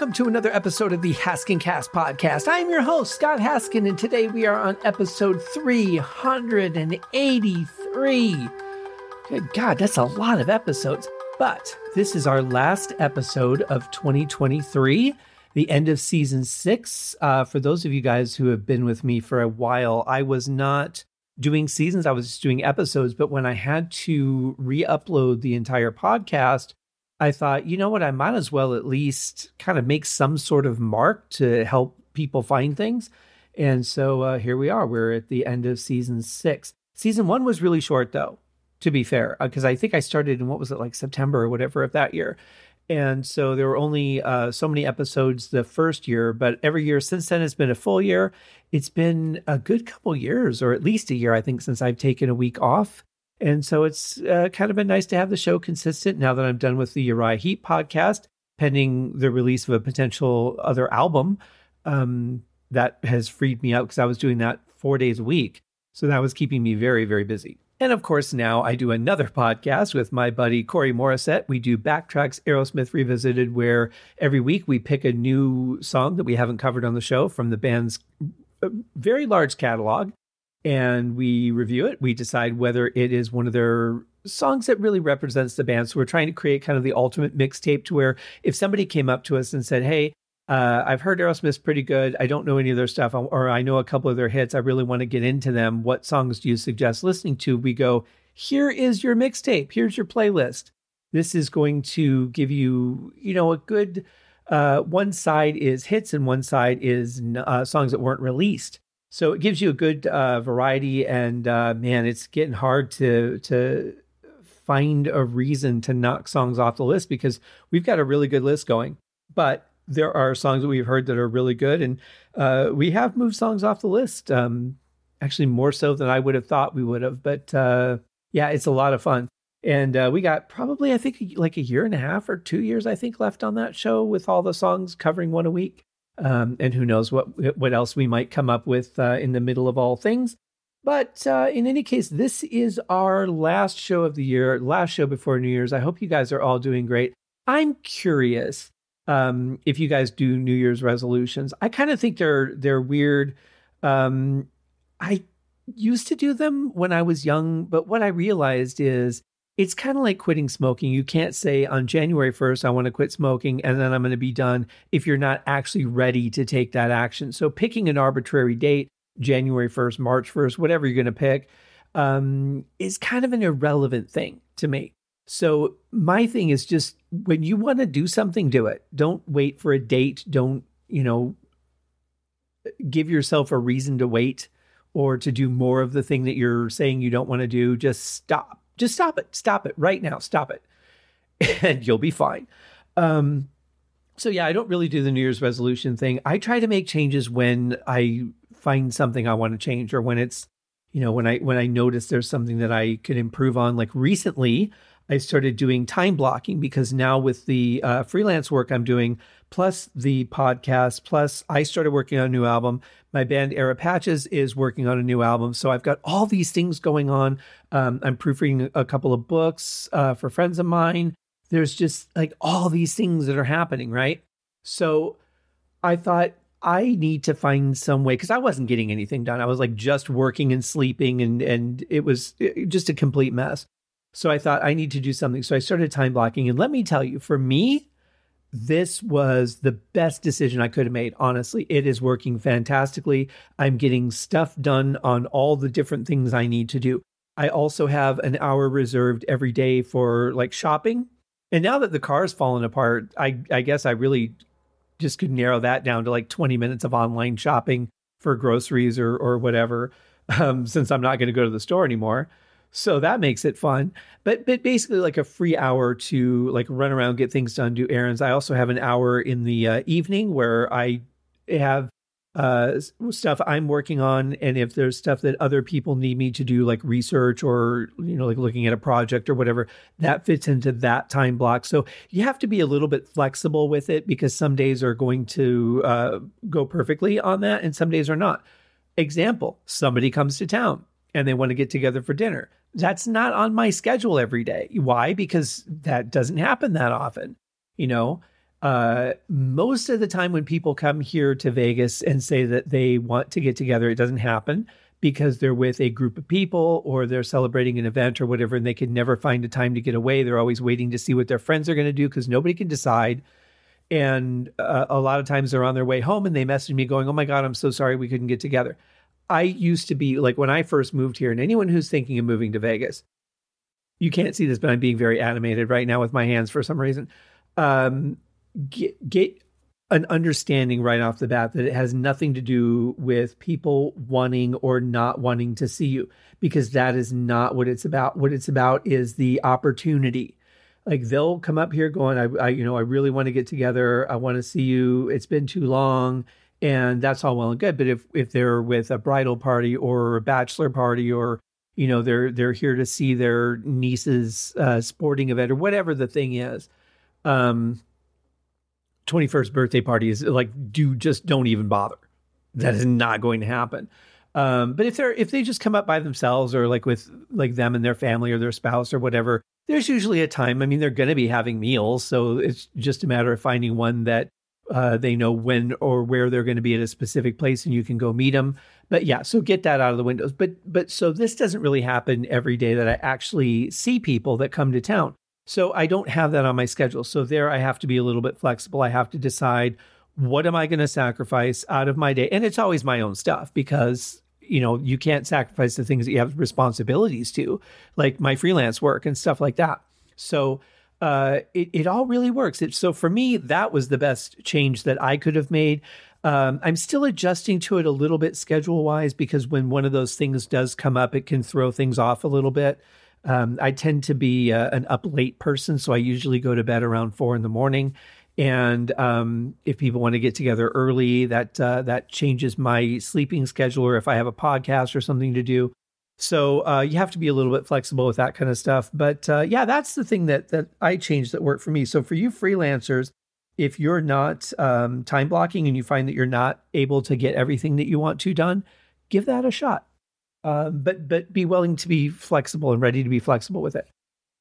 welcome to another episode of the Haskin Cast podcast. I am your host, Scott Haskin, and today we are on episode 383. Good God, that's a lot of episodes. But this is our last episode of 2023, the end of season six. Uh, for those of you guys who have been with me for a while, I was not doing seasons, I was just doing episodes. But when I had to re upload the entire podcast, I thought, you know what, I might as well at least kind of make some sort of mark to help people find things. And so uh, here we are. We're at the end of season six. Season one was really short, though, to be fair, because uh, I think I started in what was it, like September or whatever of that year. And so there were only uh, so many episodes the first year, but every year since then has been a full year. It's been a good couple years, or at least a year, I think, since I've taken a week off. And so it's uh, kind of been nice to have the show consistent now that I'm done with the Uriah Heep podcast, pending the release of a potential other album. Um, that has freed me up because I was doing that four days a week. So that was keeping me very, very busy. And of course, now I do another podcast with my buddy Corey Morissette. We do Backtracks Aerosmith Revisited, where every week we pick a new song that we haven't covered on the show from the band's uh, very large catalog and we review it. We decide whether it is one of their songs that really represents the band. So we're trying to create kind of the ultimate mixtape to where if somebody came up to us and said, Hey, uh, I've heard Aerosmith's pretty good. I don't know any of their stuff, or I know a couple of their hits. I really want to get into them. What songs do you suggest listening to? We go, here is your mixtape. Here's your playlist. This is going to give you, you know, a good. Uh, one side is hits and one side is uh, songs that weren't released. So it gives you a good uh, variety, and uh, man, it's getting hard to to find a reason to knock songs off the list because we've got a really good list going. But there are songs that we've heard that are really good, and uh, we have moved songs off the list. Um, actually, more so than I would have thought we would have. But uh, yeah, it's a lot of fun. And uh, we got probably, I think, like a year and a half or two years, I think, left on that show with all the songs covering one a week. Um, and who knows what what else we might come up with uh, in the middle of all things. But uh, in any case, this is our last show of the year, last show before New Year's. I hope you guys are all doing great. I'm curious um, if you guys do New Year's resolutions. I kind of think they're they're weird. Um, I used to do them when I was young, but what I realized is it's kind of like quitting smoking. You can't say on January 1st, I want to quit smoking and then I'm going to be done if you're not actually ready to take that action. So picking an arbitrary date, January 1st, March 1st, whatever you're going to pick, um, is kind of an irrelevant thing to me. So my thing is just when you want to do something, do it. Don't wait for a date. Don't, you know, give yourself a reason to wait or to do more of the thing that you're saying you don't want to do. Just stop just stop it. Stop it right now. Stop it. And you'll be fine. Um, so yeah, I don't really do the New Year's resolution thing. I try to make changes when I find something I want to change or when it's, you know, when I when I notice there's something that I could improve on. Like recently, I started doing time blocking because now with the uh, freelance work I'm doing, plus the podcast, plus I started working on a new album. My band Era Patches is working on a new album. So I've got all these things going on. Um, I'm proofreading a couple of books uh, for friends of mine. There's just like all these things that are happening, right? So I thought I need to find some way because I wasn't getting anything done. I was like just working and sleeping, and and it was just a complete mess. So I thought I need to do something. So I started time blocking, and let me tell you, for me, this was the best decision I could have made. Honestly, it is working fantastically. I'm getting stuff done on all the different things I need to do. I also have an hour reserved every day for like shopping. And now that the car's fallen apart, I, I guess I really just could narrow that down to like 20 minutes of online shopping for groceries or, or whatever, um, since I'm not going to go to the store anymore. So that makes it fun. But but basically like a free hour to like run around, get things done, do errands. I also have an hour in the uh, evening where I have uh stuff I'm working on and if there's stuff that other people need me to do like research or you know like looking at a project or whatever that fits into that time block so you have to be a little bit flexible with it because some days are going to uh, go perfectly on that and some days are not example somebody comes to town and they want to get together for dinner that's not on my schedule every day. Why? Because that doesn't happen that often. You know, Uh, most of the time, when people come here to Vegas and say that they want to get together, it doesn't happen because they're with a group of people or they're celebrating an event or whatever, and they can never find a time to get away. They're always waiting to see what their friends are going to do because nobody can decide. And uh, a lot of times they're on their way home and they message me going, Oh my God, I'm so sorry we couldn't get together. I used to be like when I first moved here, and anyone who's thinking of moving to Vegas, you can't see this, but I'm being very animated right now with my hands for some reason. Um, get, get an understanding right off the bat that it has nothing to do with people wanting or not wanting to see you because that is not what it's about. What it's about is the opportunity. Like they'll come up here going, I, I you know, I really want to get together. I want to see you. It's been too long and that's all well and good. But if if they're with a bridal party or a bachelor party or you know they're they're here to see their niece's uh, sporting event or whatever the thing is, um, 21st birthday party is like do just don't even bother. That is not going to happen. Um, but if they're if they just come up by themselves or like with like them and their family or their spouse or whatever, there's usually a time. I mean, they're going to be having meals, so it's just a matter of finding one that uh, they know when or where they're going to be at a specific place, and you can go meet them. But yeah, so get that out of the windows. But but so this doesn't really happen every day that I actually see people that come to town. So I don't have that on my schedule. So there I have to be a little bit flexible. I have to decide what am I going to sacrifice out of my day? And it's always my own stuff because you know, you can't sacrifice the things that you have responsibilities to, like my freelance work and stuff like that. So uh, it, it all really works. It, so for me, that was the best change that I could have made. Um, I'm still adjusting to it a little bit schedule wise because when one of those things does come up, it can throw things off a little bit. Um, I tend to be uh, an up late person, so I usually go to bed around four in the morning. And um, if people want to get together early, that uh, that changes my sleeping schedule. Or if I have a podcast or something to do, so uh, you have to be a little bit flexible with that kind of stuff. But uh, yeah, that's the thing that that I changed that worked for me. So for you freelancers, if you're not um, time blocking and you find that you're not able to get everything that you want to done, give that a shot. Um, but but be willing to be flexible and ready to be flexible with it.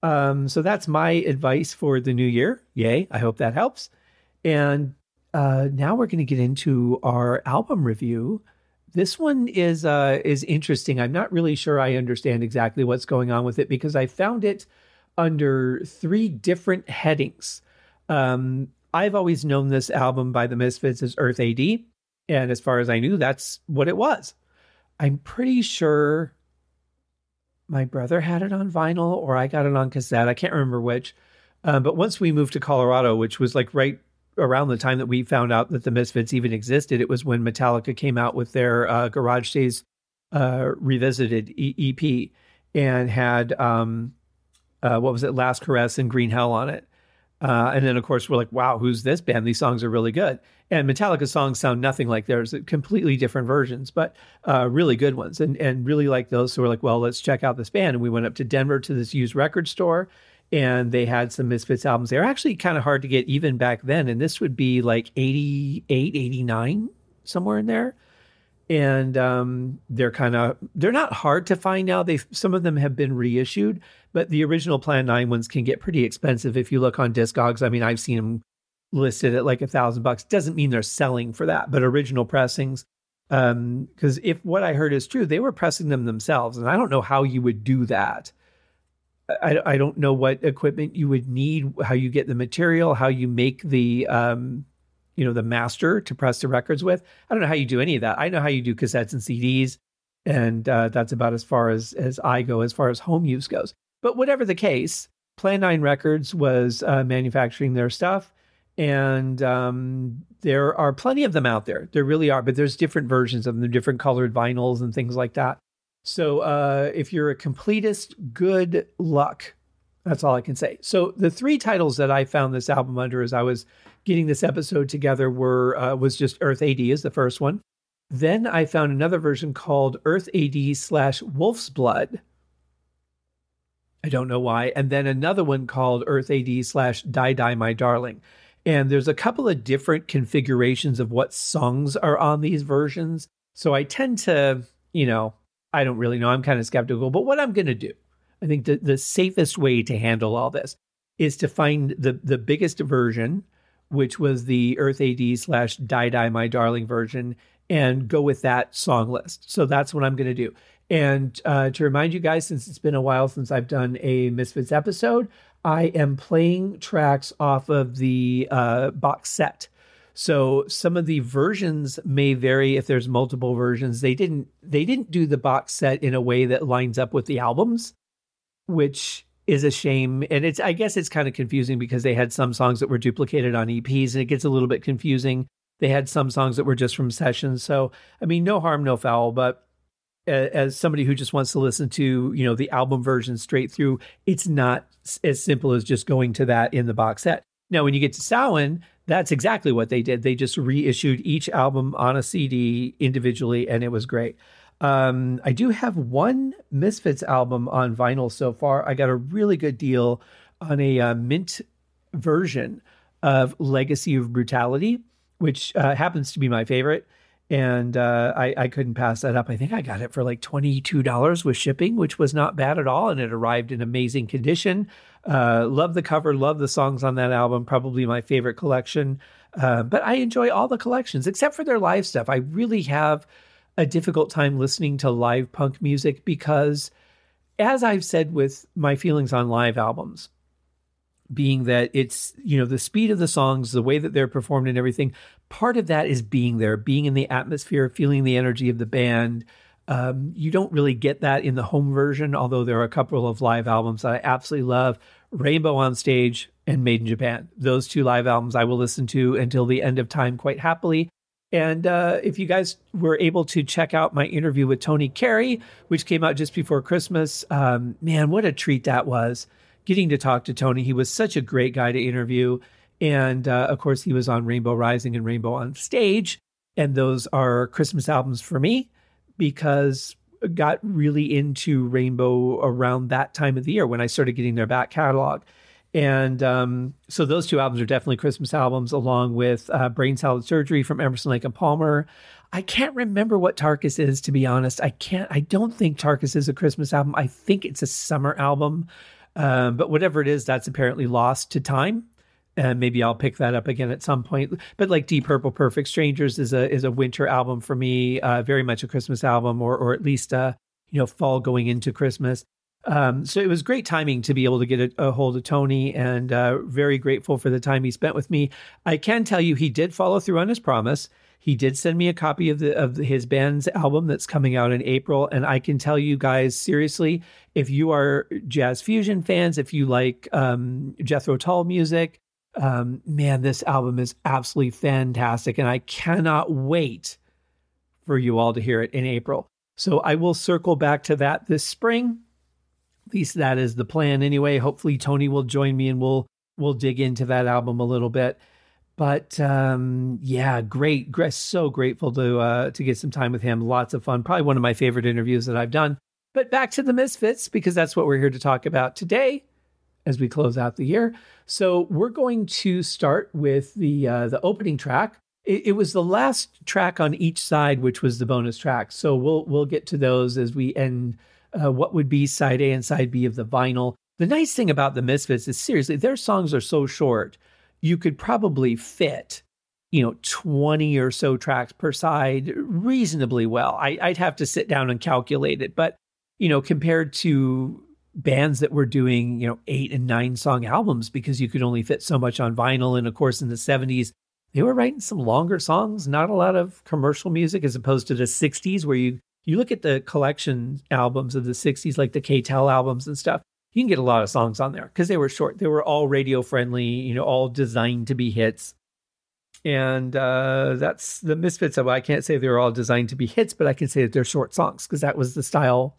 Um, so that's my advice for the new year. Yay! I hope that helps. And uh, now we're going to get into our album review. This one is uh, is interesting. I'm not really sure I understand exactly what's going on with it because I found it under three different headings. Um, I've always known this album by the Misfits as Earth AD, and as far as I knew, that's what it was. I'm pretty sure my brother had it on vinyl or I got it on cassette. I can't remember which. Um, but once we moved to Colorado, which was like right around the time that we found out that the Misfits even existed, it was when Metallica came out with their uh, Garage Days uh, Revisited EP and had, um, uh, what was it, Last Caress and Green Hell on it. Uh, and then, of course, we're like, wow, who's this band? These songs are really good. And Metallica songs sound nothing like theirs, completely different versions, but uh, really good ones and, and really like those. So we're like, well, let's check out this band. And we went up to Denver to this used record store and they had some Misfits albums. They're actually kind of hard to get even back then. And this would be like 88, 89, somewhere in there and um, they're kind of they're not hard to find now. They some of them have been reissued, but the original Plan Nine ones can get pretty expensive if you look on Discogs. I mean, I've seen them listed at like a thousand bucks. Doesn't mean they're selling for that, but original pressings. Because um, if what I heard is true, they were pressing them themselves, and I don't know how you would do that. I, I don't know what equipment you would need, how you get the material, how you make the um, you know the master to press the records with. I don't know how you do any of that. I know how you do cassettes and CDs, and uh, that's about as far as as I go as far as home use goes. But whatever the case, Plan Nine Records was uh, manufacturing their stuff, and um, there are plenty of them out there. There really are, but there's different versions of them, different colored vinyls and things like that. So uh, if you're a completist, good luck. That's all I can say. So the three titles that I found this album under as I was getting this episode together were uh, was just Earth AD is the first one. Then I found another version called Earth AD slash Wolf's Blood. I don't know why. And then another one called Earth AD slash Die Die My Darling. And there's a couple of different configurations of what songs are on these versions. So I tend to, you know, I don't really know. I'm kind of skeptical. But what I'm going to do, I think the, the safest way to handle all this is to find the, the biggest version which was the Earth AD slash Die Die My Darling version, and go with that song list. So that's what I'm going to do. And uh, to remind you guys, since it's been a while since I've done a Misfits episode, I am playing tracks off of the uh, box set. So some of the versions may vary if there's multiple versions. They didn't they didn't do the box set in a way that lines up with the albums, which is a shame. And it's I guess it's kind of confusing because they had some songs that were duplicated on EPs and it gets a little bit confusing. They had some songs that were just from sessions. So I mean no harm no foul, but as somebody who just wants to listen to you know the album version straight through it's not as simple as just going to that in the box set now when you get to Samhain that's exactly what they did. They just reissued each album on a cd individually and it was great. Um, i do have one misfits album on vinyl so far. I got a really good deal on a uh, mint version of legacy of brutality which uh, happens to be my favorite and uh, I, I couldn't pass that up. I think I got it for like $22 with shipping, which was not bad at all. And it arrived in amazing condition. Uh, love the cover, love the songs on that album, probably my favorite collection. Uh, but I enjoy all the collections except for their live stuff. I really have a difficult time listening to live punk music because, as I've said with my feelings on live albums, being that it's you know the speed of the songs the way that they're performed and everything part of that is being there being in the atmosphere feeling the energy of the band. Um, you don't really get that in the home version although there are a couple of live albums that i absolutely love. Rainbow on stage and made in japan. Those two live albums i will listen to until the end of time quite happily. And uh, if you guys were able to check out my interview with Tony Carey, which came out just before Christmas, um, man, what a treat that was getting to talk to Tony. He was such a great guy to interview. And uh, of course, he was on Rainbow Rising and Rainbow on Stage. And those are Christmas albums for me because I got really into Rainbow around that time of the year when I started getting their back catalog. And um, so those two albums are definitely Christmas albums, along with uh, Brain Salad Surgery from Emerson Lake and Palmer. I can't remember what Tarkus is, to be honest. I can't, I don't think Tarkus is a Christmas album. I think it's a summer album. Um, but whatever it is, that's apparently lost to time. And maybe I'll pick that up again at some point. But like Deep Purple Perfect Strangers is a is a winter album for me, uh, very much a Christmas album, or or at least uh, you know fall going into Christmas. Um, so it was great timing to be able to get a, a hold of Tony, and uh, very grateful for the time he spent with me. I can tell you he did follow through on his promise. He did send me a copy of the of his band's album that's coming out in April, and I can tell you guys seriously, if you are jazz fusion fans, if you like um, Jethro Tull music, um, man, this album is absolutely fantastic, and I cannot wait for you all to hear it in April. So I will circle back to that this spring. At least that is the plan anyway. Hopefully Tony will join me and we'll we'll dig into that album a little bit. But um, yeah, great, so grateful to uh, to get some time with him. Lots of fun. Probably one of my favorite interviews that I've done. But back to the Misfits because that's what we're here to talk about today as we close out the year. So we're going to start with the uh, the opening track. It, it, was the last track on each side, which was the bonus track. So we'll we'll get to those as we end uh, what would be side A and side B of the vinyl. The nice thing about the Misfits is seriously, their songs are so short you could probably fit you know 20 or so tracks per side reasonably well. I, i'd have to sit down and calculate it but you know compared to bands that were doing you know eight and nine song albums because you could only fit so much on vinyl and of course in the 70s they were writing some longer songs not a lot of commercial music as opposed to the 60s where you you look at the collection albums of the 60s like the K-tel albums and stuff you can get a lot of songs on there because they were short. They were all radio friendly, you know, all designed to be hits. And uh, that's the Misfits. Of, I can't say they were all designed to be hits, but I can say that they're short songs because that was the style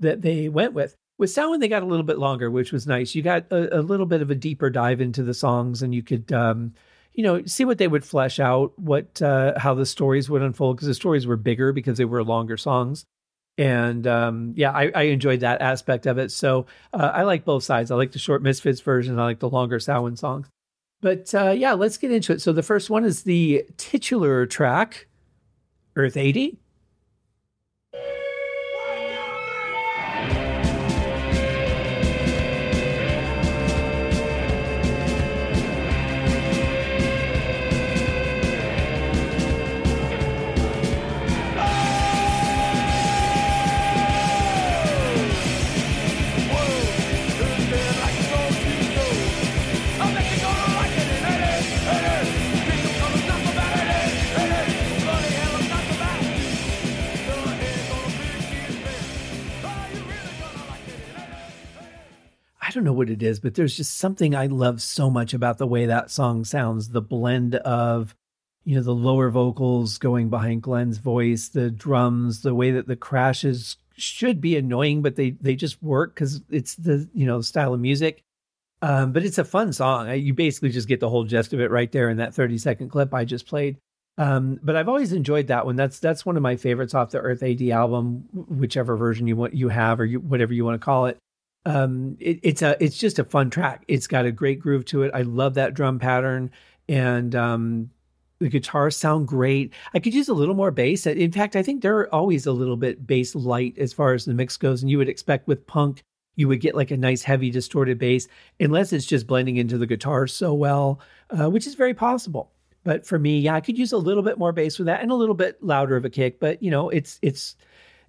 that they went with. With Samhain, they got a little bit longer, which was nice. You got a, a little bit of a deeper dive into the songs, and you could, um, you know, see what they would flesh out, what uh, how the stories would unfold because the stories were bigger because they were longer songs and um, yeah, I, I, enjoyed that aspect of it. So uh, I like both sides. I like the short Misfits version. I like the longer Samhain songs. But uh, yeah, let's get into it. So the first one is the titular track, Earth AD. Don't know what it is, but there's just something I love so much about the way that song sounds. The blend of, you know, the lower vocals going behind Glenn's voice, the drums, the way that the crashes should be annoying, but they they just work because it's the you know style of music. Um, but it's a fun song. You basically just get the whole gist of it right there in that 30 second clip I just played. Um, but I've always enjoyed that one. That's that's one of my favorites off the Earth AD album, whichever version you want you have or you, whatever you want to call it. Um, it, it's a it's just a fun track. It's got a great groove to it. I love that drum pattern, and um, the guitars sound great. I could use a little more bass. In fact, I think they're always a little bit bass light as far as the mix goes, and you would expect with punk you would get like a nice heavy distorted bass, unless it's just blending into the guitar so well, uh, which is very possible. But for me, yeah, I could use a little bit more bass with that and a little bit louder of a kick. But you know, it's it's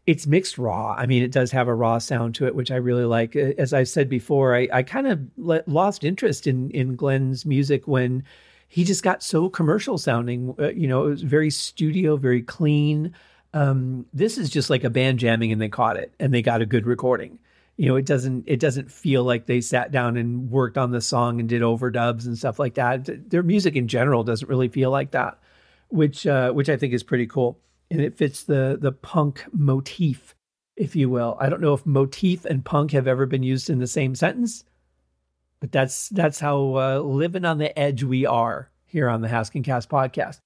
it's mixed raw. I mean, it does have a raw sound to it, which I really like. As I've said before, I, I kind of le- lost interest in in Glenn's music when he just got so commercial sounding. Uh, you know, it was very studio, very clean. Um, this is just like a band jamming, and they caught it, and they got a good recording you know it doesn't it doesn't feel like they sat down and worked on the song and did overdubs and stuff like that their music in general doesn't really feel like that which uh, which i think is pretty cool and it fits the the punk motif if you will. I don't know if motif and punk have ever been used in the same sentence but that's that's how uh, living on the edge we are here on the Haskin Cast podcast.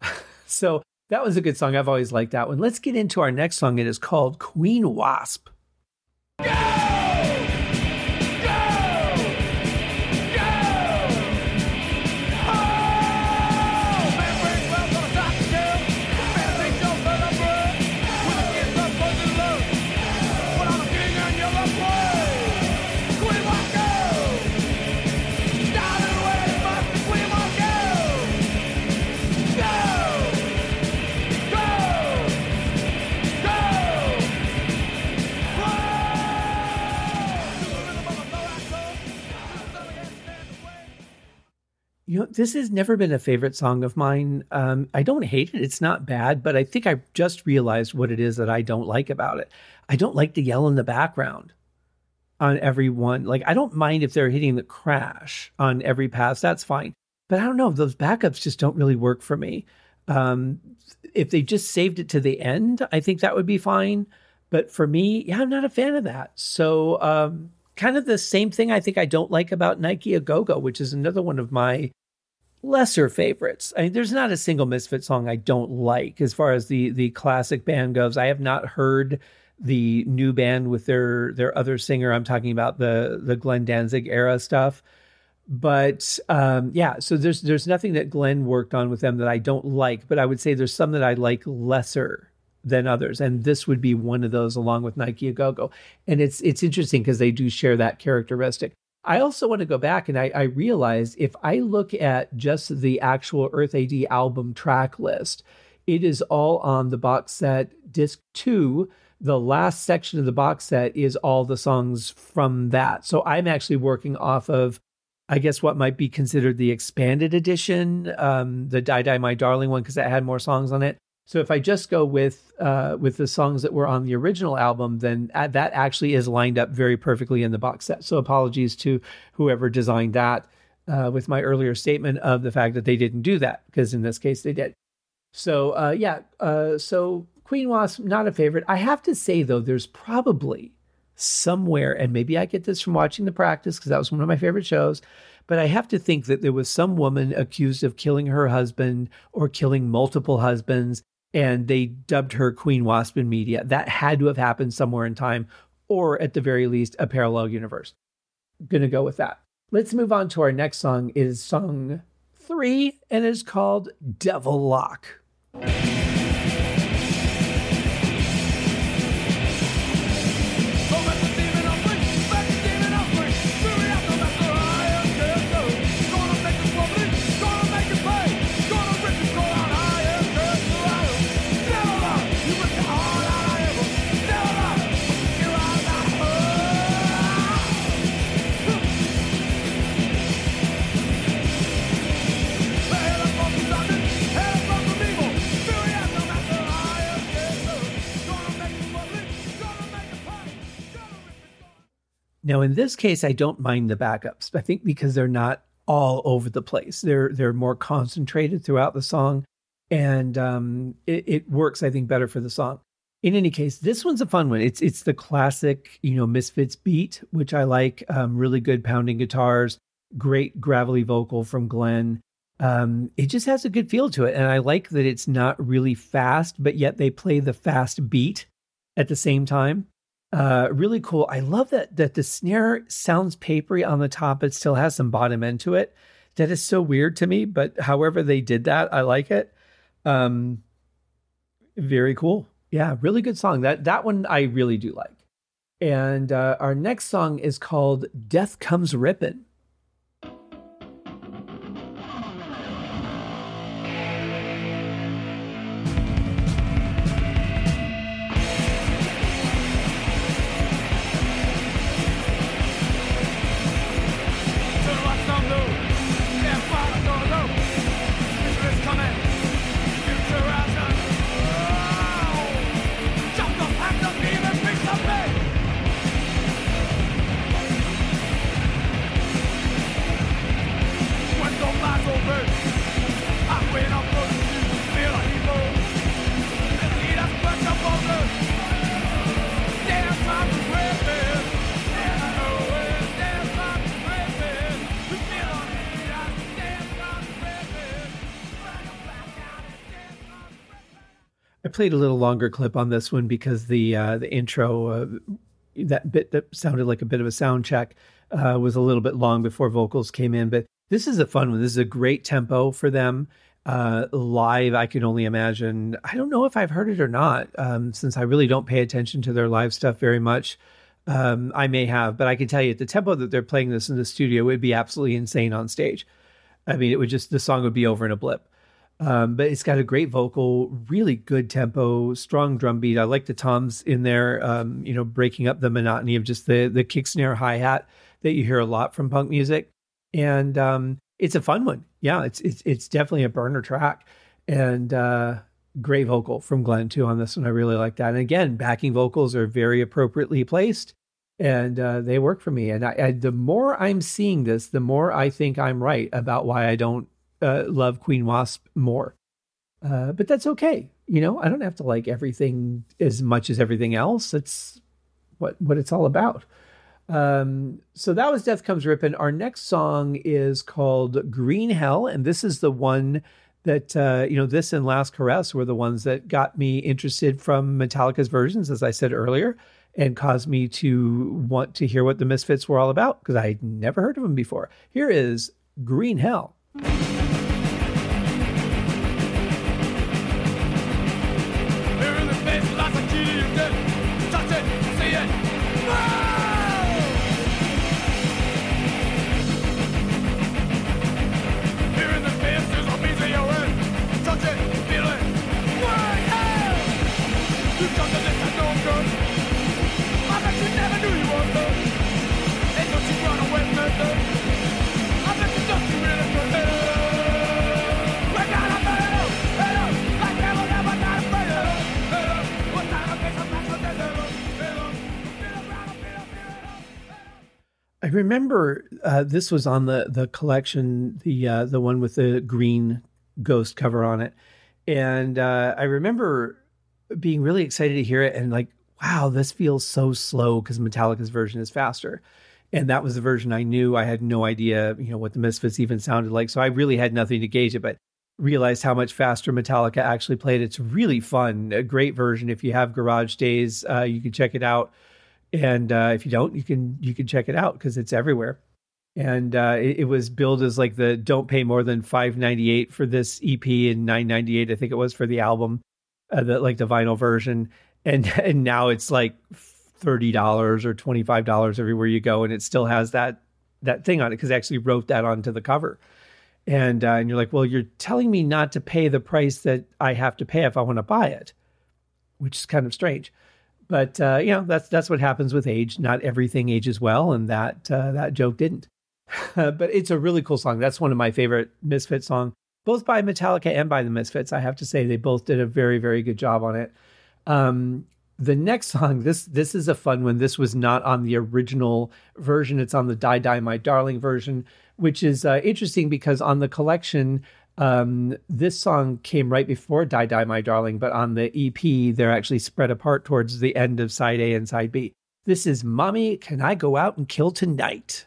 So that was a good song. I've always liked that one. Let's get into our next song. It is called queen wasp. You this has never been a favorite song of mine. Um, I don't hate it. It's not bad, but I think I just realized what it is that I don't like about it. I don't like the yell in the background on every one. Like, I don't mind if they're hitting the crash on every pass. That's fine. But I don't know. Those backups just don't really work for me. Um, if they just saved it to the end, I think that would be fine. But for me, yeah, I'm not a fan of that. So, um, kind of the same thing I think I don't like about Nike a Go Go, which is another one of my lesser favorites. I mean, there's not a single Misfit song I don't like as far as the the classic band goes. I have not heard the new band with their their other singer. I'm talking about the the Glenn Danzig era stuff. But um, yeah, so there's there's nothing that Glenn worked on with them that I don't like, but I would say there's some that I like lesser than others, and this would be one of those, along with Nike a Go Go. And it's it's interesting because they do share that characteristic. I also want to go back and I, I if I look at just the actual Earth AD album track list, it is all on the box set disc two. The last section of the box set is all the songs from that. So I'm actually working off of, I guess, what might be considered the expanded edition, um, the Die Die My Darling one, because it had more songs on it. So if I just go with uh, with the songs that were on the original album, then that actually is lined up very perfectly in the box set. So apologies to whoever designed that uh, with my earlier statement of the fact that they didn't do that, because in this case they did. So uh, yeah, uh, so Queen Wasp not a favorite. I have to say though, there's probably somewhere, and maybe I get this from watching the practice because that was one of my favorite shows. But I have to think that there was some woman accused of killing her husband or killing multiple husbands and they dubbed her Queen Wasp in media. That had to have happened somewhere in time, or at the very least, a parallel universe. Gonna go with that. Let's move on to our next song. It is song three, and is called Devilock. Now, in this case, I don't mind the backups. I think because they're not all over the place. They're they're more concentrated throughout the song, and um, it, it works. I think better for the song. In any case, this one's a fun one. It's it's the classic, you know, Misfits beat, which I like. Um, really good pounding guitars, great gravelly vocal from Glenn. Um, it just has a good feel to it, and I like that it's not really fast, but yet they play the fast beat at the same time. Uh, really cool. I love that that the snare sounds papery on the top. It still has some bottom end to it. That is so weird to me, but however they did that, I like it. Um, very cool. Yeah, really good song. That that one I really do like. And uh, our next song is called "Death Comes Rippin'." Played a little longer clip on this one because the uh, the intro, uh, that bit that sounded like a bit of a sound check, uh, was a little bit long before vocals came in. But this is a fun one. This is a great tempo for them. Uh, live, I can only imagine. I don't know if I've heard it or not, um, since I really don't pay attention to their live stuff very much. Um, I may have, but I can tell you at the tempo that they're playing this in the studio would be absolutely insane on stage. I mean, it would just the song would be over in a blip. Um, but it's got a great vocal, really good tempo, strong drum beat. I like the toms in there, um, you know, breaking up the monotony of just the the kick snare hi hat that you hear a lot from punk music. And um, it's a fun one. Yeah, it's it's it's definitely a burner track, and uh, great vocal from Glenn too on this one. I really like that. And again, backing vocals are very appropriately placed, and uh, they work for me. And I, I, the more I'm seeing this, the more I think I'm right about why I don't uh, love Queen Wasp more. Uh, but that's okay. You know, I don't have to like everything as much as everything else. It's what what it's all about. Um, so that was Death Comes Rippin'. Our next song is called Green Hell, and this is the one that uh, you know. This and Last Caress were the ones that got me interested from Metallica's versions, as I said earlier, and caused me to want to hear what the Misfits were all about because I'd never heard of them before. Here is Green Hell. Remember uh, this was on the the collection, the uh, the one with the green ghost cover on it, and uh, I remember being really excited to hear it and like, wow, this feels so slow because Metallica's version is faster. And that was the version I knew. I had no idea, you know, what the Misfits even sounded like. So I really had nothing to gauge it, but realized how much faster Metallica actually played. It's really fun, a great version. If you have Garage Days, uh, you can check it out and uh, if you don't, you can you can check it out because it's everywhere. And uh, it, it, was billed as like the don't pay more than five ninety eight for this EP and nine ninety eight I think it was for the album, uh, the like the vinyl version. And and now it's like thirty dollars or twenty five dollars everywhere you go, and it still has that that thing on it because I actually wrote that onto the cover. And uh, and you're like, well, you're telling me not to pay the price that I have to pay if I want to buy it, which is kind of strange. But uh, you know that's that's what happens with age. Not everything ages well, and that uh, that joke didn't. but it's a really cool song. That's one of my favorite Misfit songs, both by Metallica and by the Misfits. I have to say they both did a very very good job on it. Um, the next song, this this is a fun one. This was not on the original version. It's on the Die Die My Darling version, which is uh, interesting because on the collection, um, this song came right before Die Die My Darling, but on the EP, they're actually spread apart towards the end of side A and side B. This is Mommy, Can I Go Out and Kill Tonight?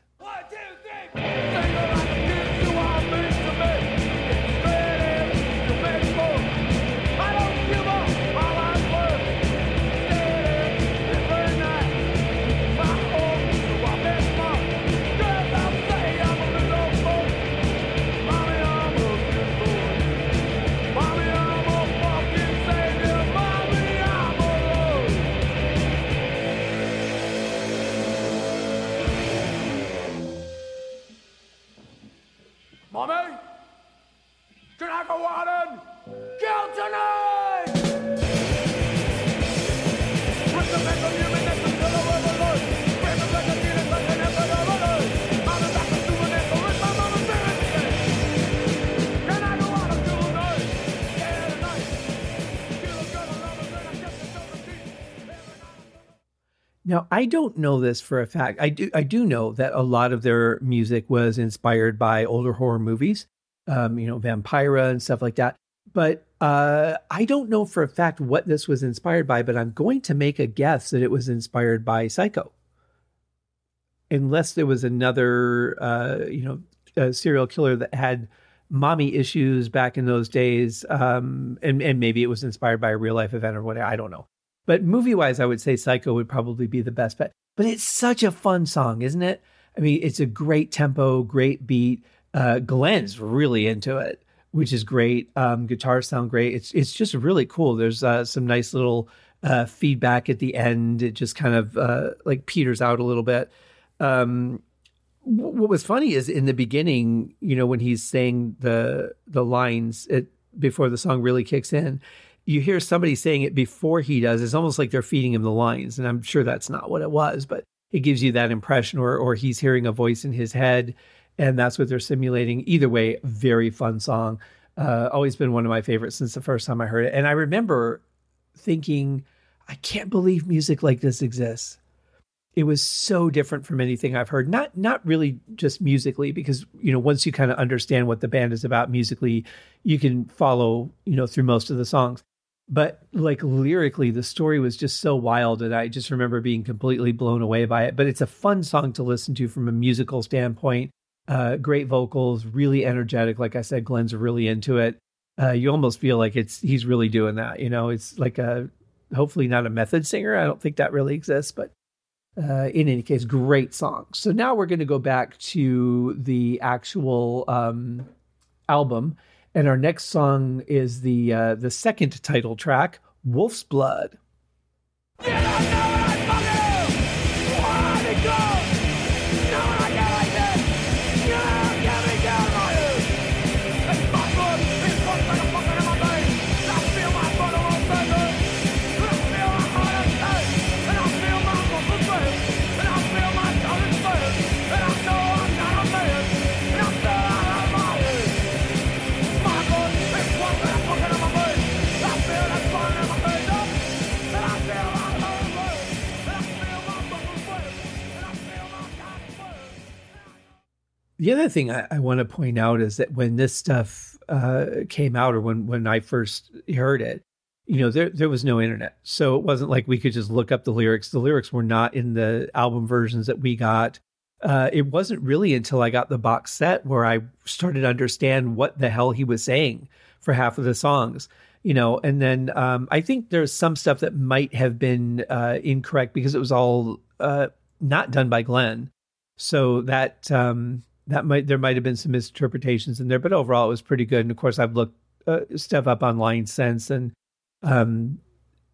Now, I don't know this for a fact. I do, I do know that a lot of their music was inspired by older horror movies, um, you know, Vampira and stuff like that. But uh, I don't know for a fact what this was inspired by, but I'm going to make a guess that it was inspired by Psycho. Unless there was another, uh, you know, serial killer that had mommy issues back in those days, um, and and maybe it was inspired by a real life event or whatever. I don't know. But movie wise, I would say Psycho would probably be the best bet. But it's such a fun song, isn't it? I mean, it's a great tempo, great beat. Uh, Glenn's really into it, which is great. Um, guitars sound great. It's it's just really cool. There's uh, some nice little uh, feedback at the end. It just kind of uh, like peters out a little bit. Um, what was funny is in the beginning, you know, when he's saying the the lines it, before the song really kicks in, you hear somebody saying it before he does. It's almost like they're feeding him the lines, and I'm sure that's not what it was, but it gives you that impression, or or he's hearing a voice in his head, and that's what they're simulating. Either way, very fun song. Uh, always been one of my favorites since the first time I heard it, and I remember thinking, I can't believe music like this exists. It was so different from anything I've heard. Not not really just musically, because you know once you kind of understand what the band is about musically, you can follow you know through most of the songs but like lyrically the story was just so wild and i just remember being completely blown away by it. But it's a fun song to listen to from a musical standpoint uh, great vocals really energetic. Like i said glenn's really into it. Uh, you almost feel like it's he's really doing that you know? It's like a hopefully not a method singer. I don't think that really exists but uh, in any case great song. So now we're going to go back to the actual um, album and our next song is the uh, the second title track, Wolf's Blood. The other thing I, I want to point out is that when this stuff uh, came out, or when when I first heard it, you know, there there was no internet, so it wasn't like we could just look up the lyrics. The lyrics were not in the album versions that we got. Uh, it wasn't really until I got the box set where I started to understand what the hell he was saying for half of the songs you know and then um, i think there's some stuff that might have been uh, incorrect because it was all uh, not done by glenn so that um, that might there might have been some misinterpretations in there, but overall it was pretty good. And of course, I've looked uh, stuff up online since, and um,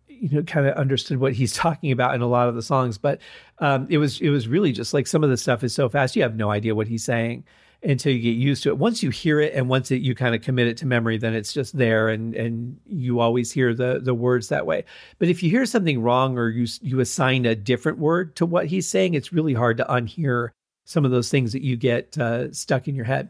you know, kind of understood what he's talking about in a lot of the songs. But um, it was it was really just like some of the stuff is so fast, you have no idea what he's saying until you get used to it. Once you hear it, and once it, you kind of commit it to memory, then it's just there, and and you always hear the the words that way. But if you hear something wrong, or you you assign a different word to what he's saying, it's really hard to unhear some of those things that you get uh, stuck in your head.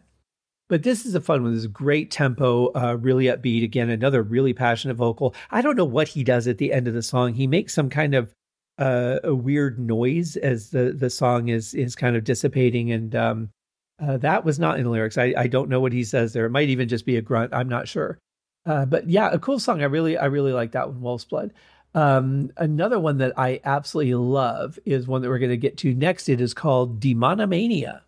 But this is a fun one. This is great tempo, uh, really upbeat. Again, another really passionate vocal. I don't know what he does at the end of the song. He makes some kind of uh, a weird noise as the the song is is kind of dissipating, and um, uh, that was not in the lyrics. I, I don't know what he says there. It might even just be a grunt. I'm not sure. Uh, but yeah, a cool song. I really I really like that one, Wolf's Blood. Um, another one that I absolutely love is one that we're going to get to next. It is called Demonomania.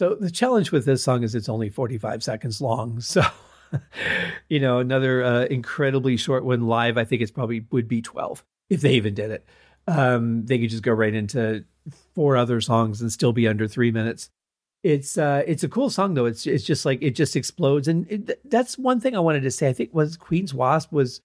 So the challenge with this song is it's only 45 seconds long. So, you know, another uh, incredibly short one live, I think it's probably would be 12 if they even did it. Um, they could just go right into four other songs and still be under three minutes. It's uh, it's a cool song though. It's it's just like it just explodes, and it, that's one thing I wanted to say. I think was Queen's Wasp was,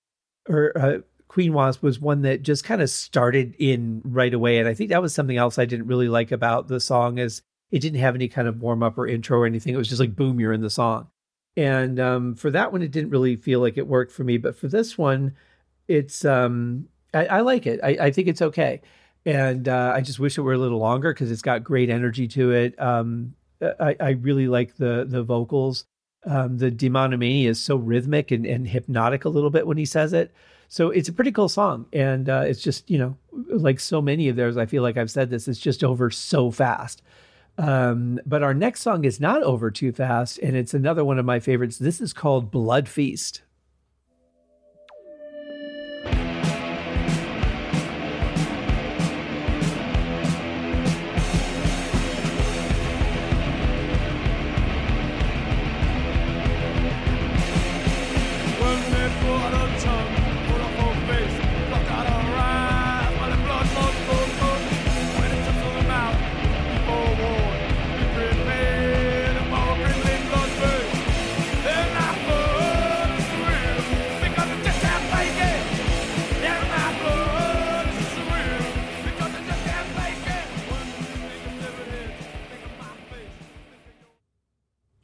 or uh, Queen Wasp was one that just kind of started in right away, and I think that was something else I didn't really like about the song is it didn't have any kind of warm up or intro or anything. It was just like boom, you're in the song. And um, for that one, it didn't really feel like it worked for me. But for this one, it's um, I, I like it. I, I, think it's okay. And uh, I just wish it were a little longer because it's got great energy to it. Um, I, I, really like the the vocals. Um, the demonomania is so rhythmic and, and hypnotic a little bit when he says it. So it's a pretty cool song. And uh, it's just, you know, like so many of theirs, I feel like I've said this, it's just over so fast. Um, but our next song is not over too fast, and it's another one of my favorites. This is called Blood Feast.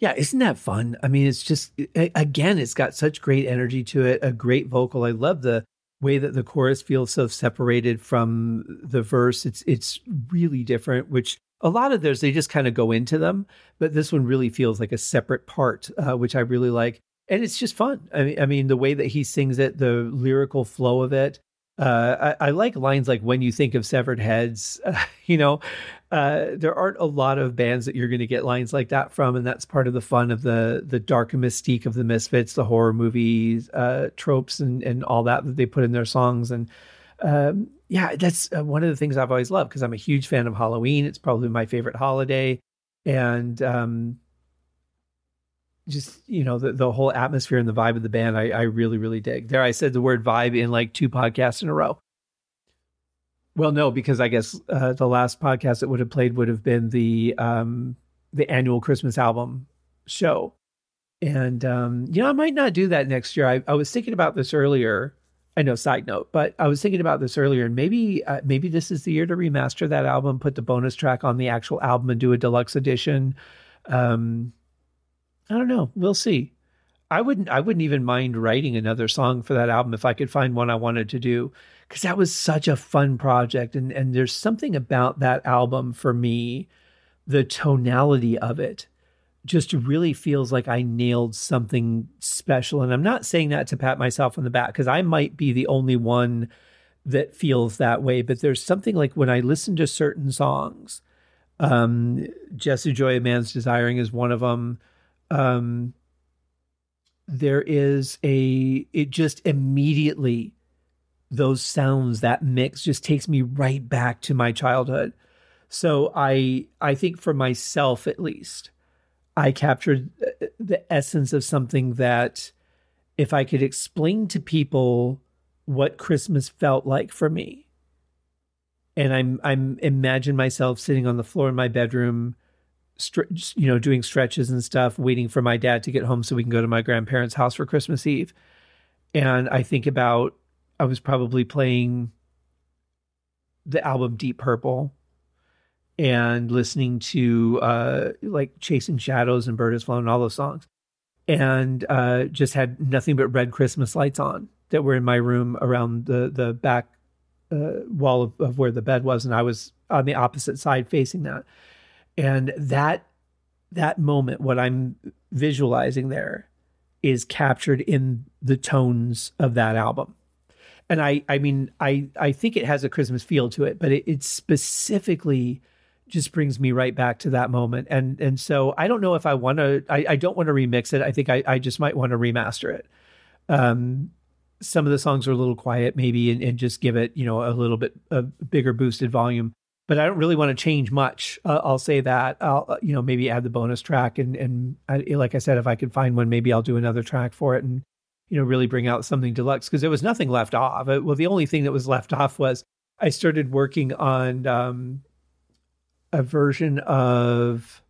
Yeah, isn't that fun? I mean, it's just again, it's got such great energy to it, a great vocal. I love the way that the chorus feels so separated from the verse. It's it's really different, which a lot of those they just kind of go into them, but this one really feels like a separate part, uh, which I really like. And it's just fun. I mean, I mean, the way that he sings it, the lyrical flow of it, uh, I, I, like lines like when you think of severed heads, uh, you know, uh, there aren't a lot of bands that you're going to get lines like that from, and that's part of the fun of the the dark mystique of the Misfits, the horror movies, uh, tropes, and and all that that they put in their songs. And um, yeah, that's uh, one of the things I've always loved because I'm a huge fan of Halloween. It's probably my favorite holiday, and um, just you know the the whole atmosphere and the vibe of the band I, I really really dig. There i said the word vibe in like two podcasts in a row. Well no because i guess uh, the last podcast that would have played would have been the um the annual christmas album show. And um you know i might not do that next year. I, I was thinking about this earlier. I know side note but i was thinking about this earlier and maybe uh, maybe this is the year to remaster that album put the bonus track on the actual album and do a deluxe edition. Um I don't know. We'll see. I wouldn't I wouldn't even mind writing another song for that album if I could find one I wanted to do cuz that was such a fun project and and there's something about that album for me the tonality of it just really feels like I nailed something special and I'm not saying that to pat myself on the back cuz I might be the only one that feels that way but there's something like when I listen to certain songs um Jesu Joy Man's Desiring is one of them um, there is a it just immediately those sounds that mix just takes me right back to my childhood. So i i think for myself at least i captured the essence of something that if i could explain to people what christmas felt like for me and i'm i'm imagine myself sitting on the floor in my bedroom you know, doing stretches and stuff, waiting for my dad to get home so we can go to my grandparents' house for Christmas Eve. And I think about, I was probably playing the album Deep Purple and listening to uh, like Chasing Shadows and Bird Has Flown, and all those songs. And uh, just had nothing but red Christmas lights on that were in my room around the, the back uh, wall of, of where the bed was. And I was on the opposite side facing that and that that moment what i'm visualizing there is captured in the tones of that album. And i i mean i i think it has a christmas feel to it but it, it specifically just brings me right back to that moment. And and so i don't know if i want to I, I don't want to remix it. I think i, I just might want to remaster it. Um some of the songs are a little quiet maybe and, and just give it you know a little bit a bigger boosted volume but I don't really want to change much. Uh, I'll say that. I'll uh, you know maybe add the bonus track and and I, like I said, if I could find one, maybe I'll do another track for it and you know really bring out something deluxe because there was nothing left off. Uh, well, the only thing that was left off was I started working on um, a version of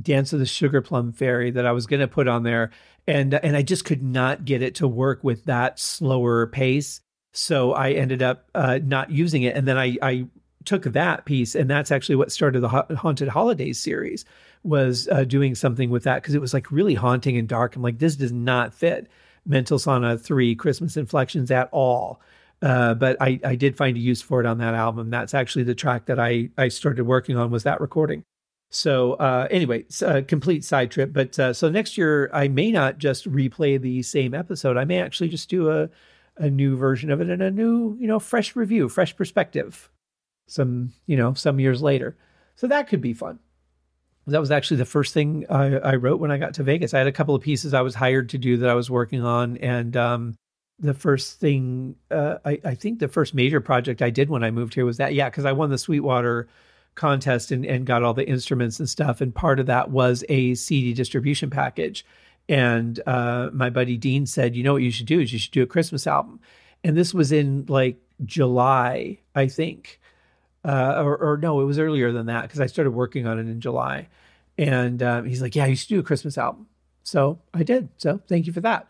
Dance of the Sugar Plum Fairy that I was going to put on there, and and I just could not get it to work with that slower pace. So I ended up uh, not using it. And then I, I took that piece, and that's actually what started the Haunted Holidays series was uh, doing something with that because it was like really haunting and dark. I'm like, this does not fit Mental Sauna 3 Christmas Inflections at all. Uh, but I, I did find a use for it on that album. That's actually the track that I, I started working on was that recording. So uh, anyway, a complete side trip. But uh, so next year I may not just replay the same episode. I may actually just do a a new version of it and a new, you know, fresh review, fresh perspective. Some, you know, some years later. So that could be fun. That was actually the first thing I, I wrote when I got to Vegas. I had a couple of pieces I was hired to do that I was working on, and um, the first thing uh, I, I think the first major project I did when I moved here was that yeah because I won the Sweetwater contest and, and got all the instruments and stuff and part of that was a CD distribution package and uh, my buddy Dean said, you know what you should do is you should do a Christmas album. And this was in like July, I think. Uh, or, or, no, it was earlier than that because I started working on it in July. And um, he's like, yeah, you should do a Christmas album. So I did. So thank you for that.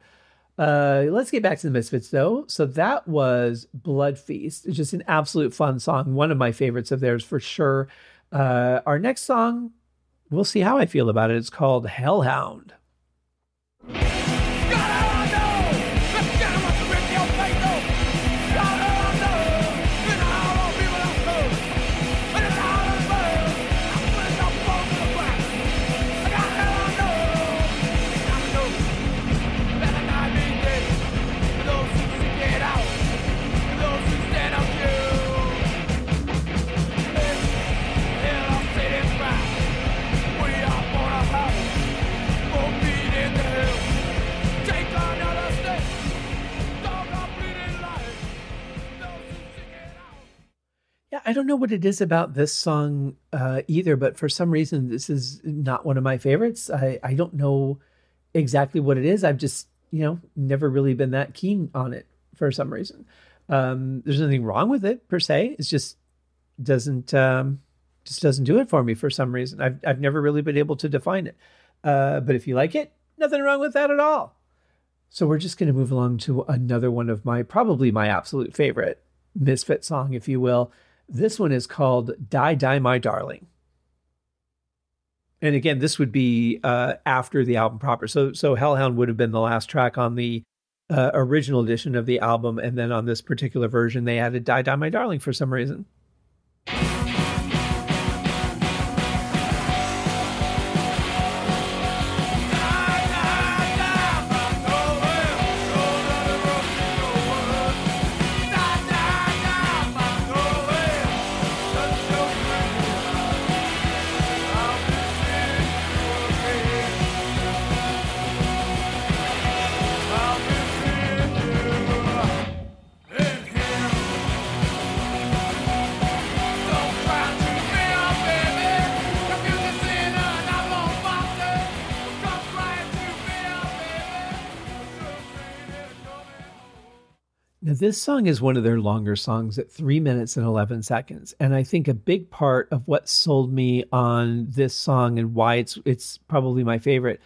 Uh, let's get back to the Misfits though. So that was Blood Feast. It's just an absolute fun song. One of my favorites of theirs for sure. Uh, our next song, we'll see how I feel about it. It's called Hellhound. I don't know what it is about this song uh, either, but for some reason, this is not one of my favorites. I, I don't know exactly what it is. I've just, you know, never really been that keen on it for some reason. Um, there's nothing wrong with it per se. It's just doesn't um, just doesn't do it for me for some reason. I've I've never really been able to define it. Uh, but if you like it, nothing wrong with that at all. So we're just going to move along to another one of my probably my absolute favorite misfit song, if you will. This one is called Die Die My Darling. And again, this would be uh, after the album proper. So, so Hellhound would have been the last track on the uh, original edition of the album, and then on this particular version, they added "Die Die My Darling" for some reason. This song is one of their longer songs at three minutes and 11 seconds. And I think a big part of what sold me on this song and why it's, it's probably my favorite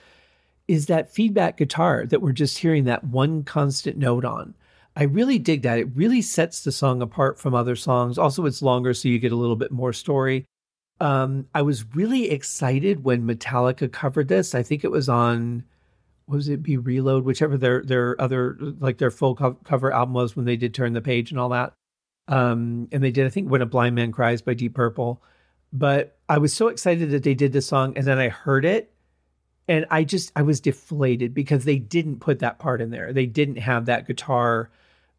is that feedback guitar that we're just hearing that one constant note on. I really dig that. It really sets the song apart from other songs. Also, it's longer, so you get a little bit more story. Um, I was really excited when Metallica covered this. I think it was on was it be Reload, whichever their their other like their full co- cover album was when they did Turn the Page and all that. Um, and they did I think When a Blind Man Cries by Deep Purple. But I was so excited that they did this song, and then I heard it, and I just I was deflated because they didn't put that part in there. They didn't have that guitar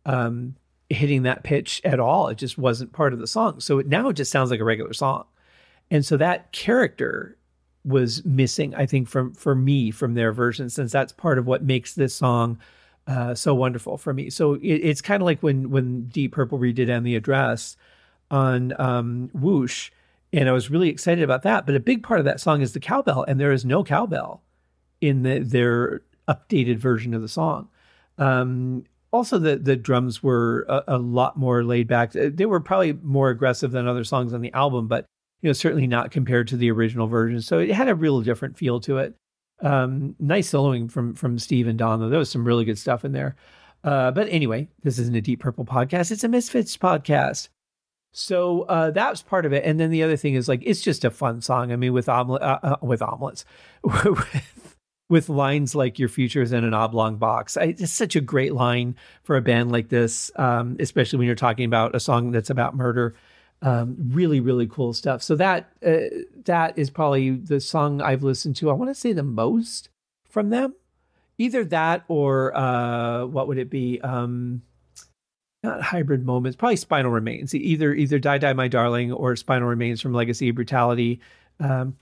um, hitting that pitch at all. It just wasn't part of the song. So it, now it just sounds like a regular song. And so that character was missing, I think, from for me from their version, since that's part of what makes this song uh, so wonderful for me. So it, it's kind of like when when Deep Purple redid "And the Address" on um, Whoosh, and I was really excited about that. But a big part of that song is the cowbell, and there is no cowbell in the, their updated version of the song. Um, also, the the drums were a, a lot more laid back. They were probably more aggressive than other songs on the album, but you know, certainly not compared to the original version. So it had a real different feel to it. Um, nice soloing from from Steve and Don, though. There was some really good stuff in there. Uh, but anyway, this isn't a Deep Purple podcast; it's a Misfits podcast. So uh, that was part of it. And then the other thing is like it's just a fun song. I mean, with omelet, uh, uh with omelets, with, with lines like "Your future is in an oblong box." I, it's such a great line for a band like this, um, especially when you're talking about a song that's about murder um, really really cool stuff. So that uh, that is probably the song i've listened to i want to say the most from them. Either that or uh, what would it be? Um, not hybrid moments probably spinal remains. Either either die die my darling or spinal remains from legacy of brutality um,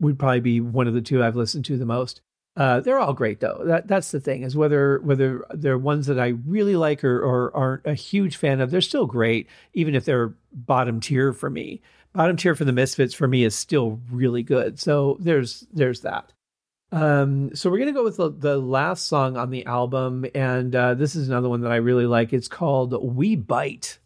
would probably be one of the two i've listened to the most uh, they're all great though. That that's the thing is whether whether they're ones that I really like or, or aren't a huge fan of, they're still great, even if they're bottom tier for me. Bottom tier for the Misfits for me is still really good. So there's there's that. Um, so we're gonna go with the, the last song on the album, and uh, this is another one that I really like. It's called "We Bite."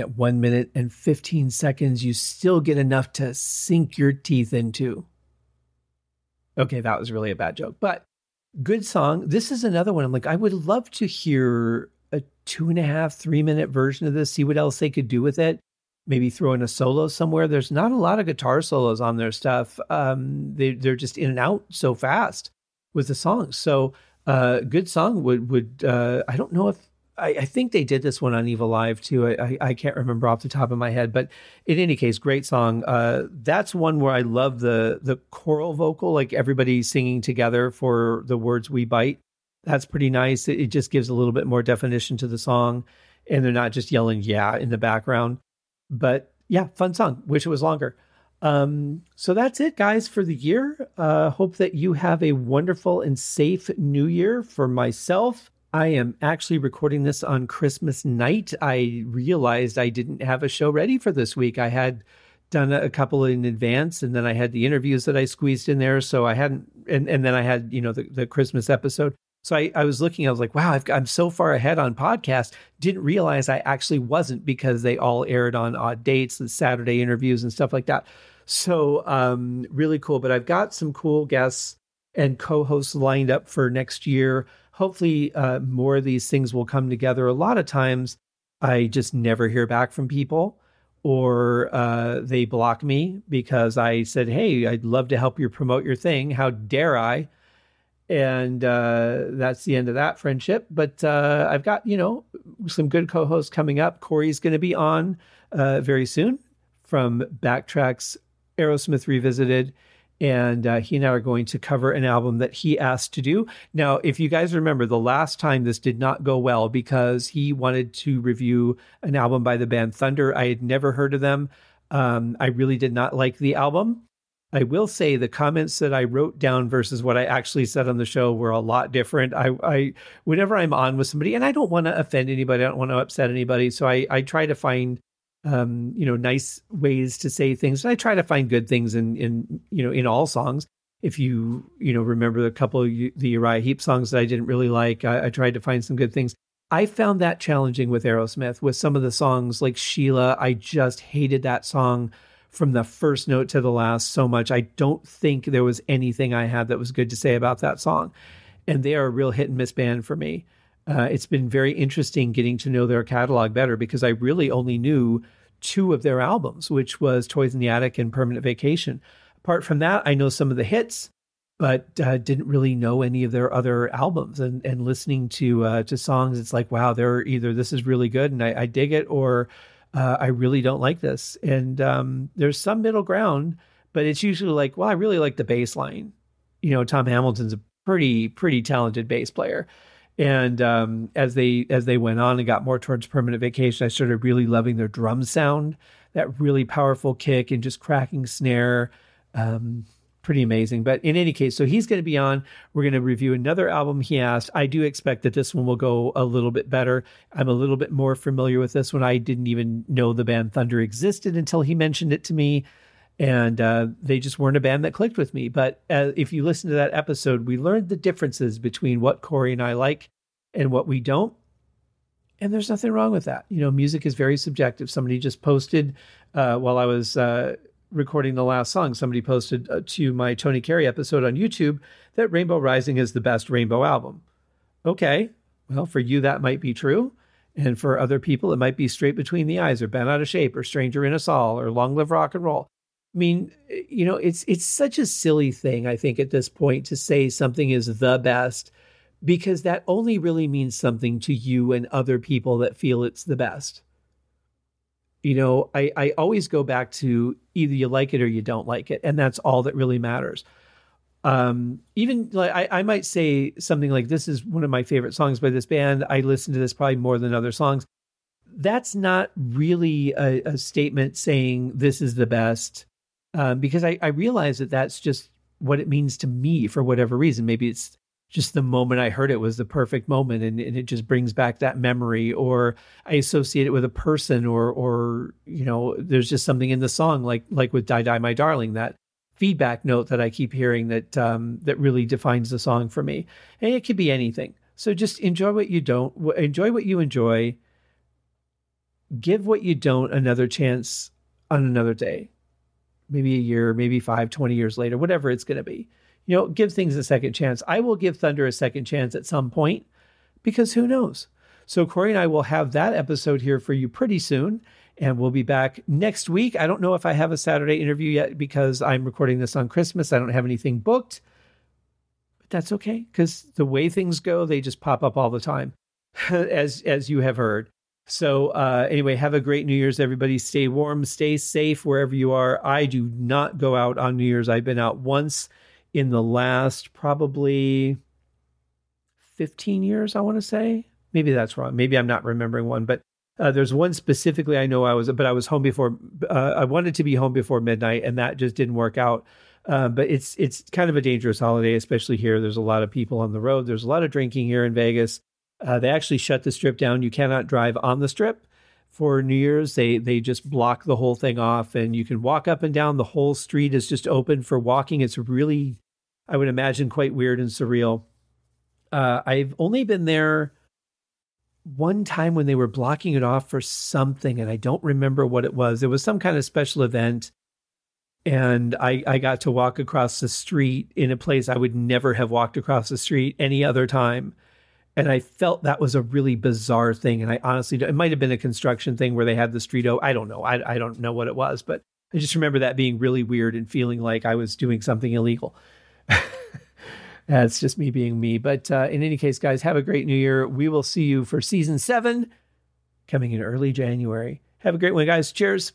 At one minute and 15 seconds, you still get enough to sink your teeth into. Okay, that was really a bad joke, but good song. This is another one. I'm like, I would love to hear a two and a half, three minute version of this, see what else they could do with it. Maybe throw in a solo somewhere. There's not a lot of guitar solos on their stuff. Um, they, they're just in and out so fast with the songs. So, uh, good song would would uh, I don't know if I, I, think they did this one on Evilive too. I, I, can't remember off the top of my head, but in any case, great song. Uh, that's one where I love the the choral vocal, like everybody singing together for the words "We Bite." That's pretty nice. It, it just gives a little bit more definition to the song, and they're not just yelling "yeah" in the background. But yeah, fun song. Wish it was longer. Um, so that's it, guys, for the year. Uh, hope that you have a wonderful and safe new year for myself I am actually recording this on Christmas night. I realized I didn't have a show ready for this week. I had done a couple in advance and then I had the interviews that I squeezed in there. So I hadn't, and, and then I had, you know, the, the Christmas episode. So I, I was looking, I was like, wow, i am so far ahead on podcast. Didn't realize I actually wasn't because they all aired on odd dates, the Saturday interviews and stuff like that. So um, really cool. But I've got some cool guests and co hosts lined up for next year hopefully uh, more of these things will come together. A lot of times I just never hear back from people or uh, they block me because I said, Hey, I'd love to help you promote your thing. How dare I? And uh, that's the end of that friendship. But uh, I've got, you know, some good co hosts coming up. Corey's going to be on uh, very soon from Backtracks Aerosmith Revisited and uh, he and I are going to cover an album that he asked to do. Now, if you guys remember, the last time this did not go well because he wanted to review an album by the band Thunder. I had never heard of them. Um, I really did not like the album. I will say the comments that I wrote down versus what I actually said on the show were a lot different. I, I whenever I'm on with somebody, and I don't want to offend anybody, I don't want to upset anybody, so I, I try to find um, you know, nice ways to say things. And I try to find good things in, in, you know, in all songs. If you, you know, remember a couple of the Uriah Heep songs that I didn't really like, I, I tried to find some good things. I found that challenging with Aerosmith. With some of the songs like Sheila, I just hated that song from the first note to the last so much. I don't think there was anything I had that was good to say about that song. And they are a real hit and miss band for me uh, it's been very interesting getting to know their catalog better because I really only knew two of their albums, which was Toys in the Attic and Permanent Vacation. Apart from that, I know some of the hits, but uh, didn't really know any of their other albums. And and listening to uh, to songs, it's like, wow, they're either this is really good and I, I dig it, or uh, I really don't like this. And um, there's some middle ground, but it's usually like, well, I really like the bass line. You know, Tom Hamilton's a pretty pretty talented bass player. And um, as they as they went on and got more towards permanent vacation, I started really loving their drum sound, that really powerful kick and just cracking snare. Um, pretty amazing. But in any case, so he's going to be on. We're going to review another album he asked. I do expect that this one will go a little bit better. I'm a little bit more familiar with this one. I didn't even know the band Thunder existed until he mentioned it to me and uh, they just weren't a band that clicked with me. But uh, if you listen to that episode, we learned the differences between what Corey and I like and what we don't. And there's nothing wrong with that. You know, music is very subjective. Somebody just posted uh, while I was uh, recording the last song, somebody posted uh, to my Tony Carey episode on YouTube that Rainbow Rising is the best Rainbow album. Okay, well, for you, that might be true. And for other people, it might be Straight Between the Eyes or Bent Out of Shape or Stranger in Us All or Long Live Rock and Roll. I mean, you know, it's it's such a silly thing, I think, at this point to say something is the best because that only really means something to you and other people that feel it's the best. You know, I, I always go back to either you like it or you don't like it, and that's all that really matters. Um, even like I, I might say something like this is one of my favorite songs by this band. I listen to this probably more than other songs. That's not really a, a statement saying this is the best um, because I, I realize that that's just what it means to me for whatever reason. Maybe it's just the moment I heard it was the perfect moment and, and, it just brings back that memory or I associate it with a person or or you know there's just something in the song like like with Die Die My Darling that feedback note that I keep hearing that um, that really defines the song for me. And it could be anything. So just enjoy what you don't enjoy what you enjoy. Give what you don't another chance on another day maybe a year, maybe five, 20 years later, whatever it's going to be. You know, give things a second chance. I will give Thunder a second chance at some point because who knows? So, Corey and I will have that episode here for you pretty soon. And we'll be back next week. I don't know if I have a Saturday interview yet because I'm recording this on Christmas. I don't have anything booked, but that's okay because the way things go, they just pop up all the time, as as you have heard. So, uh, anyway, have a great New Year's, everybody. Stay warm, stay safe wherever you are. I do not go out on New Year's. I've been out once in the last probably 15 years, I want to say. Maybe that's wrong. Maybe I'm not remembering one, but uh, there's one specifically I know I was, but I was home before. Uh, I wanted to be home before midnight, and that just didn't work out. Uh, but it's it's kind of a dangerous holiday, especially here. There's a lot of people on the road. There's a lot of drinking here in Vegas. Uh, they actually shut the strip down. You cannot drive on the strip for New Year's. They they just block the whole thing off, and you can walk up and down. The whole street is just open for walking. It's really, I would imagine, quite weird and surreal. Uh, I've only been there one time when they were blocking it off for something, and I don't remember what it was. It was some kind of special event. And I, I got to walk across the street in a place I would never have walked across the street any other time and I felt that was a really bizarre thing. And I honestly, it might have been a construction thing where they had the street. I don't know. I, I don't know what it was, but I just remember that being really weird and feeling like I was doing something illegal. That's just me being me. But uh, in any case, guys, have a great new year. We will see you for season seven coming in early January. Have a great one, guys. Cheers.